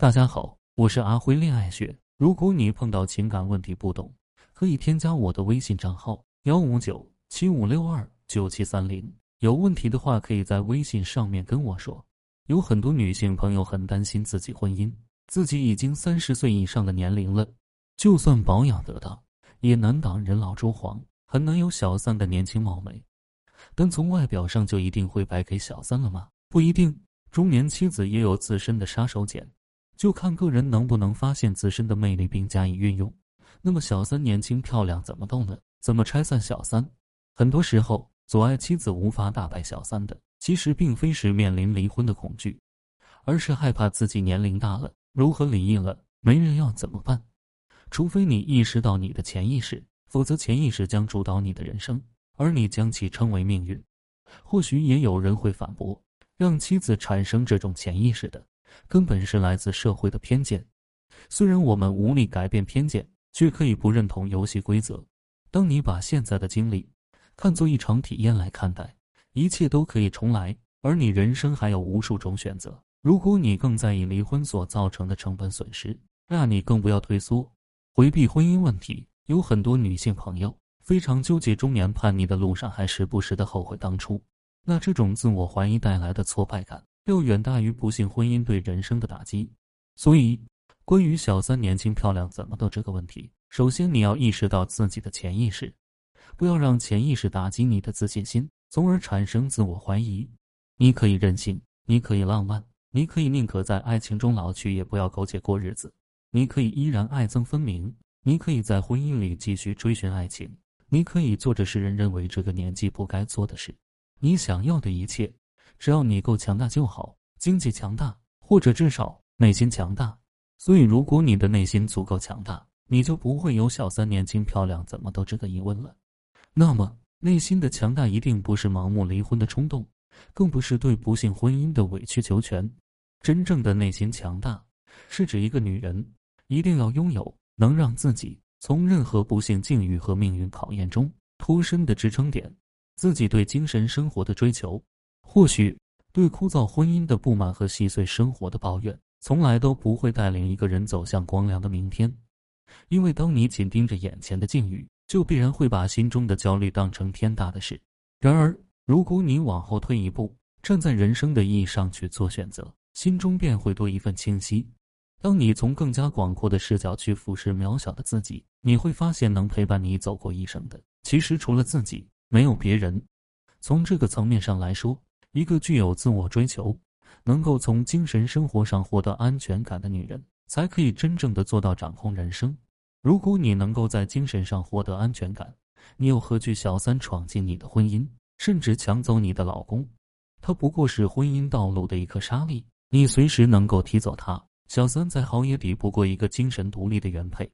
大家好，我是阿辉恋爱学。如果你碰到情感问题不懂，可以添加我的微信账号幺五九七五六二九七三零。有问题的话，可以在微信上面跟我说。有很多女性朋友很担心自己婚姻，自己已经三十岁以上的年龄了，就算保养得当，也难挡人老珠黄，很难有小三的年轻貌美。但从外表上就一定会败给小三了吗？不一定。中年妻子也有自身的杀手锏，就看个人能不能发现自身的魅力并加以运用。那么小三年轻漂亮怎么动呢？怎么拆散小三？很多时候，阻碍妻子无法打败小三的，其实并非是面临离婚的恐惧，而是害怕自己年龄大了，如何离异了，没人要怎么办？除非你意识到你的潜意识，否则潜意识将主导你的人生，而你将其称为命运。或许也有人会反驳。让妻子产生这种潜意识的，根本是来自社会的偏见。虽然我们无力改变偏见，却可以不认同游戏规则。当你把现在的经历看作一场体验来看待，一切都可以重来，而你人生还有无数种选择。如果你更在意离婚所造成的成本损失，那你更不要退缩，回避婚姻问题。有很多女性朋友非常纠结，中年叛逆的路上，还时不时的后悔当初。那这种自我怀疑带来的挫败感，又远大于不幸婚姻对人生的打击。所以，关于小三年轻漂亮怎么的这个问题，首先你要意识到自己的潜意识，不要让潜意识打击你的自信心，从而产生自我怀疑。你可以任性，你可以浪漫，你可以宁可在爱情中老去，也不要苟且过日子。你可以依然爱憎分明，你可以在婚姻里继续追寻爱情，你可以做着世人认为这个年纪不该做的事。你想要的一切，只要你够强大就好。经济强大，或者至少内心强大。所以，如果你的内心足够强大，你就不会有小三年轻漂亮怎么都这个疑问了。那么，内心的强大一定不是盲目离婚的冲动，更不是对不幸婚姻的委曲求全。真正的内心强大，是指一个女人一定要拥有能让自己从任何不幸境遇和命运考验中脱身的支撑点。自己对精神生活的追求，或许对枯燥婚姻的不满和细碎生活的抱怨，从来都不会带领一个人走向光亮的明天。因为当你紧盯着眼前的境遇，就必然会把心中的焦虑当成天大的事。然而，如果你往后退一步，站在人生的意义上去做选择，心中便会多一份清晰。当你从更加广阔的视角去俯视渺小的自己，你会发现，能陪伴你走过一生的，其实除了自己。没有别人。从这个层面上来说，一个具有自我追求、能够从精神生活上获得安全感的女人，才可以真正的做到掌控人生。如果你能够在精神上获得安全感，你又何惧小三闯进你的婚姻，甚至抢走你的老公？他不过是婚姻道路的一颗沙粒，你随时能够踢走他。小三再好，也抵不过一个精神独立的原配。